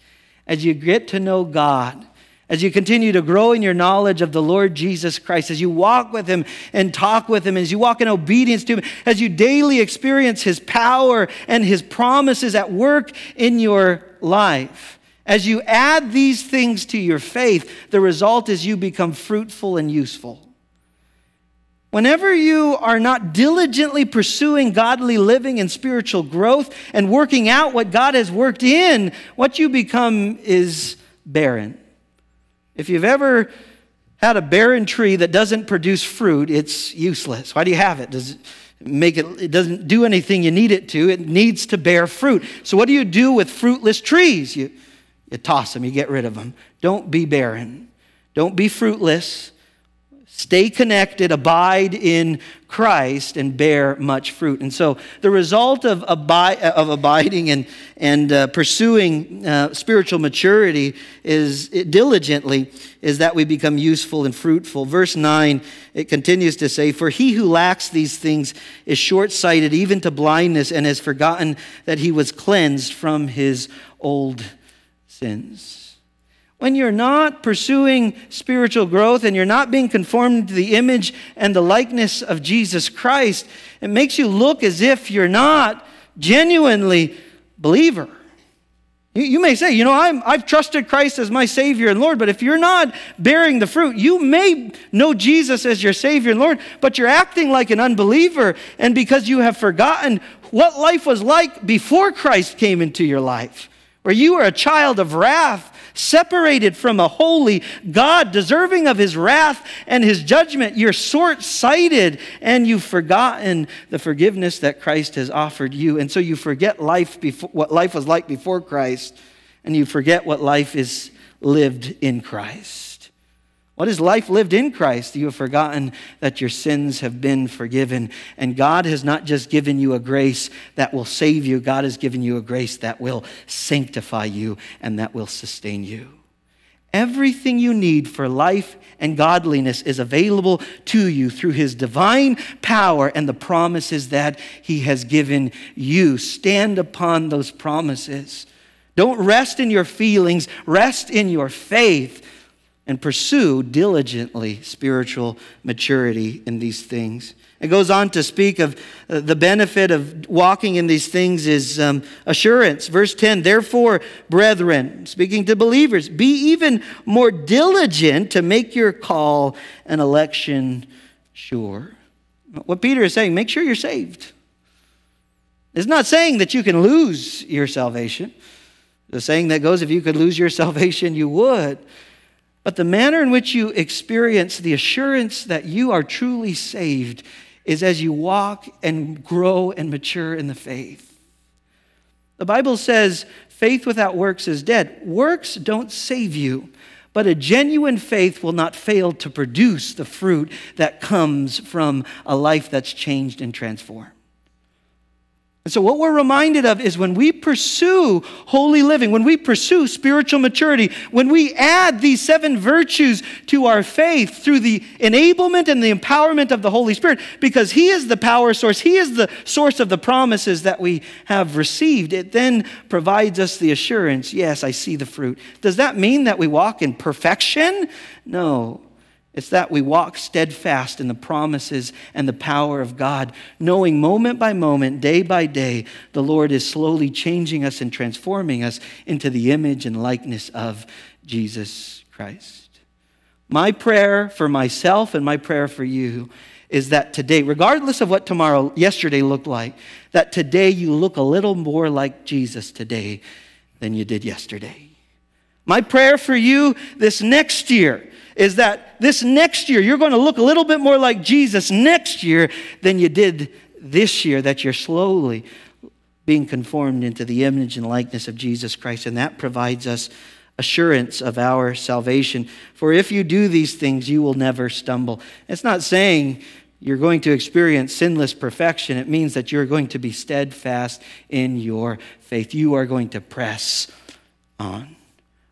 As you get to know God, as you continue to grow in your knowledge of the Lord Jesus Christ, as you walk with Him and talk with Him, as you walk in obedience to Him, as you daily experience His power and His promises at work in your life, as you add these things to your faith, the result is you become fruitful and useful. Whenever you are not diligently pursuing godly living and spiritual growth and working out what God has worked in, what you become is barren. If you've ever had a barren tree that doesn't produce fruit, it's useless. Why do you have it? Does it make it it doesn't do anything you need it to. It needs to bear fruit. So what do you do with fruitless trees? You you toss them, you get rid of them. Don't be barren. Don't be fruitless. Stay connected, abide in Christ, and bear much fruit. And so, the result of, abi- of abiding and, and uh, pursuing uh, spiritual maturity is it, diligently is that we become useful and fruitful. Verse 9, it continues to say, For he who lacks these things is short sighted, even to blindness, and has forgotten that he was cleansed from his old sins. When you're not pursuing spiritual growth and you're not being conformed to the image and the likeness of Jesus Christ, it makes you look as if you're not genuinely believer. You, may say, you know, I'm, I've trusted Christ as my Savior and Lord, but if you're not bearing the fruit, you may know Jesus as your Savior and Lord, but you're acting like an unbeliever, and because you have forgotten what life was like before Christ came into your life, where you are a child of wrath separated from a holy God, deserving of his wrath and his judgment. You're short sighted and you've forgotten the forgiveness that Christ has offered you. And so you forget life before, what life was like before Christ, and you forget what life is lived in Christ. What is life lived in Christ? You have forgotten that your sins have been forgiven. And God has not just given you a grace that will save you, God has given you a grace that will sanctify you and that will sustain you. Everything you need for life and godliness is available to you through His divine power and the promises that He has given you. Stand upon those promises. Don't rest in your feelings, rest in your faith and pursue diligently spiritual maturity in these things. It goes on to speak of uh, the benefit of walking in these things is um, assurance. Verse 10 Therefore, brethren, speaking to believers, be even more diligent to make your call and election sure. What Peter is saying, make sure you're saved. It's not saying that you can lose your salvation. The saying that goes, if you could lose your salvation, you would. But the manner in which you experience the assurance that you are truly saved is as you walk and grow and mature in the faith. The Bible says faith without works is dead. Works don't save you, but a genuine faith will not fail to produce the fruit that comes from a life that's changed and transformed. And so, what we're reminded of is when we pursue holy living, when we pursue spiritual maturity, when we add these seven virtues to our faith through the enablement and the empowerment of the Holy Spirit, because He is the power source, He is the source of the promises that we have received, it then provides us the assurance yes, I see the fruit. Does that mean that we walk in perfection? No. It's that we walk steadfast in the promises and the power of God, knowing moment by moment, day by day, the Lord is slowly changing us and transforming us into the image and likeness of Jesus Christ. My prayer for myself and my prayer for you is that today, regardless of what tomorrow, yesterday looked like, that today you look a little more like Jesus today than you did yesterday. My prayer for you this next year is that this next year, you're going to look a little bit more like Jesus next year than you did this year, that you're slowly being conformed into the image and likeness of Jesus Christ. And that provides us assurance of our salvation. For if you do these things, you will never stumble. It's not saying you're going to experience sinless perfection. It means that you're going to be steadfast in your faith. You are going to press on.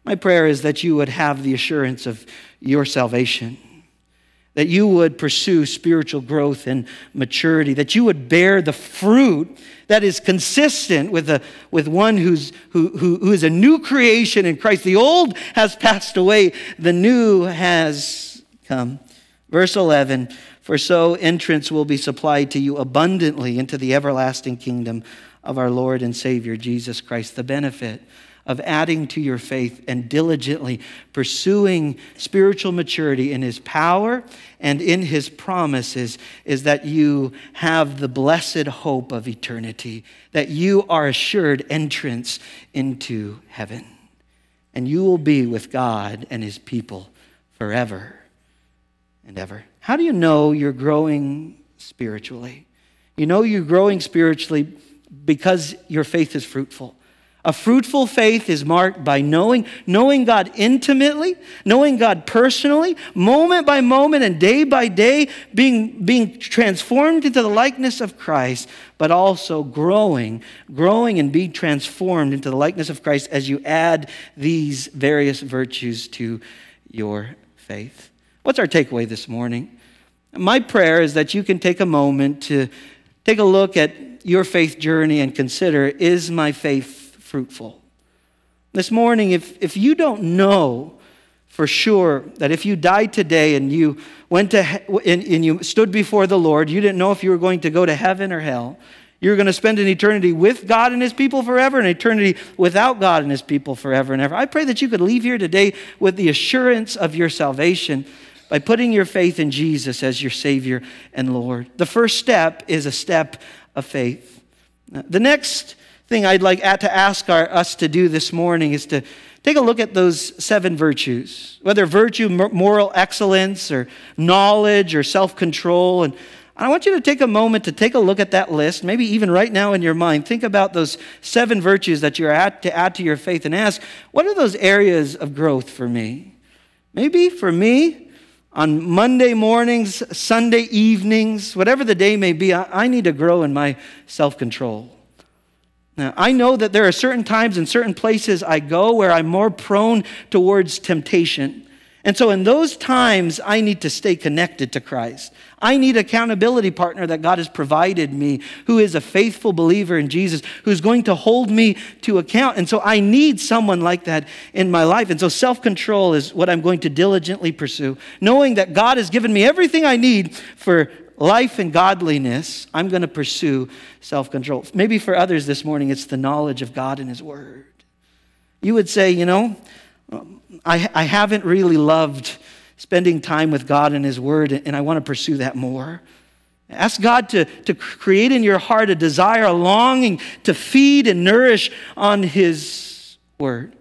My prayer is that you would have the assurance of your salvation, that you would pursue spiritual growth and maturity, that you would bear the fruit that is consistent with, a, with one who's, who, who, who is a new creation in Christ. The old has passed away, the new has come. Verse 11 For so entrance will be supplied to you abundantly into the everlasting kingdom of our Lord and Savior Jesus Christ. The benefit of adding to your faith and diligently pursuing spiritual maturity in His power and in His promises is that you have the blessed hope of eternity, that you are assured entrance into heaven, and you will be with God and His people forever and ever. How do you know you're growing spiritually? You know you're growing spiritually because your faith is fruitful. A fruitful faith is marked by knowing, knowing God intimately, knowing God personally, moment by moment and day by day, being, being transformed into the likeness of Christ, but also growing, growing and being transformed into the likeness of Christ as you add these various virtues to your faith. What's our takeaway this morning? My prayer is that you can take a moment to take a look at your faith journey and consider is my faith fruitful. This morning, if, if you don't know for sure that if you died today and you went to and, and you stood before the Lord, you didn't know if you were going to go to heaven or hell. You're going to spend an eternity with God and His people forever, an eternity without God and His people forever and ever. I pray that you could leave here today with the assurance of your salvation by putting your faith in Jesus as your Savior and Lord. The first step is a step of faith. The next thing I'd like to ask our, us to do this morning is to take a look at those seven virtues, whether virtue, moral excellence, or knowledge, or self control. And I want you to take a moment to take a look at that list, maybe even right now in your mind. Think about those seven virtues that you're at to add to your faith and ask, what are those areas of growth for me? Maybe for me, on Monday mornings, Sunday evenings, whatever the day may be, I, I need to grow in my self control. Now, I know that there are certain times and certain places I go where I'm more prone towards temptation. And so, in those times, I need to stay connected to Christ. I need accountability partner that God has provided me, who is a faithful believer in Jesus, who's going to hold me to account. And so, I need someone like that in my life. And so, self control is what I'm going to diligently pursue, knowing that God has given me everything I need for life and godliness, I'm going to pursue self control. Maybe for others this morning, it's the knowledge of God and His Word. You would say, you know, um, I, I haven't really loved spending time with God and His Word, and I want to pursue that more. Ask God to, to create in your heart a desire, a longing to feed and nourish on His Word.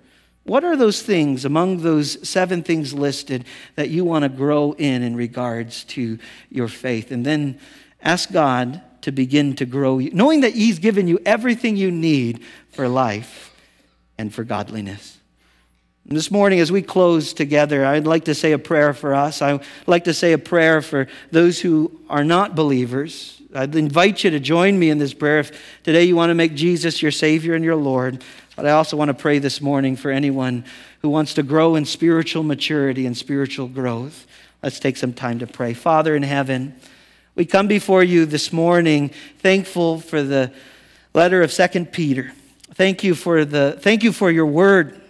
What are those things among those seven things listed that you want to grow in in regards to your faith? And then ask God to begin to grow you, knowing that He's given you everything you need for life and for godliness. This morning, as we close together, I'd like to say a prayer for us. I'd like to say a prayer for those who are not believers. I'd invite you to join me in this prayer if today you want to make Jesus your Savior and your Lord. But I also want to pray this morning for anyone who wants to grow in spiritual maturity and spiritual growth. Let's take some time to pray. Father in heaven, we come before you this morning thankful for the letter of Second Peter. Thank you for the thank you for your word,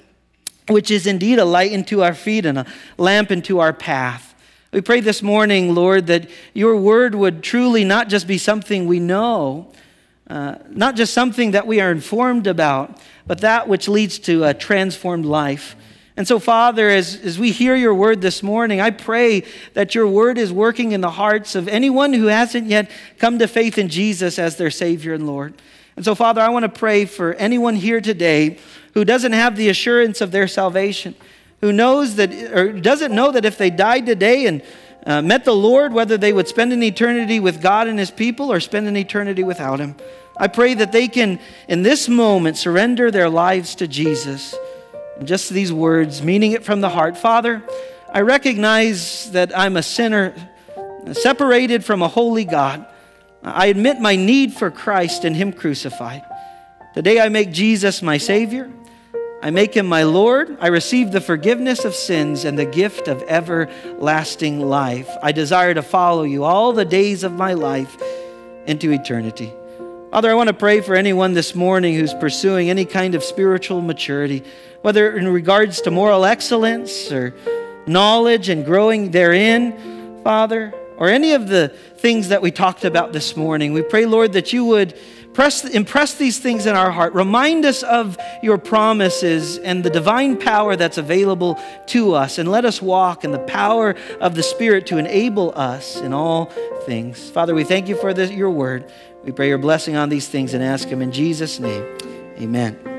which is indeed a light into our feet and a lamp into our path. We pray this morning, Lord, that your word would truly not just be something we know, uh, not just something that we are informed about, but that which leads to a transformed life. And so, Father, as, as we hear your word this morning, I pray that your word is working in the hearts of anyone who hasn't yet come to faith in Jesus as their Savior and Lord. And so, Father, I want to pray for anyone here today who doesn't have the assurance of their salvation, who knows that, or doesn't know that if they died today and uh, met the Lord, whether they would spend an eternity with God and His people or spend an eternity without Him. I pray that they can, in this moment, surrender their lives to Jesus. Just these words, meaning it from the heart. Father, I recognize that I'm a sinner, separated from a holy God. I admit my need for Christ and Him crucified. Today I make Jesus my Savior. I make him my Lord. I receive the forgiveness of sins and the gift of everlasting life. I desire to follow you all the days of my life into eternity. Father, I want to pray for anyone this morning who's pursuing any kind of spiritual maturity, whether in regards to moral excellence or knowledge and growing therein, Father, or any of the things that we talked about this morning. We pray, Lord, that you would Press, impress these things in our heart. Remind us of your promises and the divine power that's available to us. And let us walk in the power of the Spirit to enable us in all things. Father, we thank you for this, your word. We pray your blessing on these things and ask them in Jesus' name. Amen.